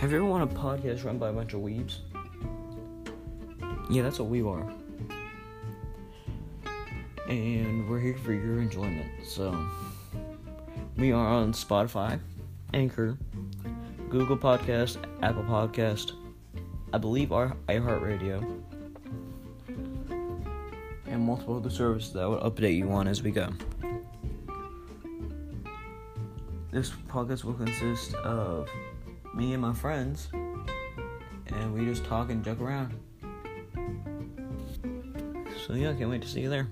Have you ever wanted a podcast run by a bunch of weebs? Yeah, that's what we are. And we're here for your enjoyment. So, we are on Spotify, Anchor, Google Podcast, Apple Podcast, I believe our iHeartRadio, and multiple other services that I will update you on as we go. This podcast will consist of me and my friends, and we just talk and joke around. So yeah, can't wait to see you there.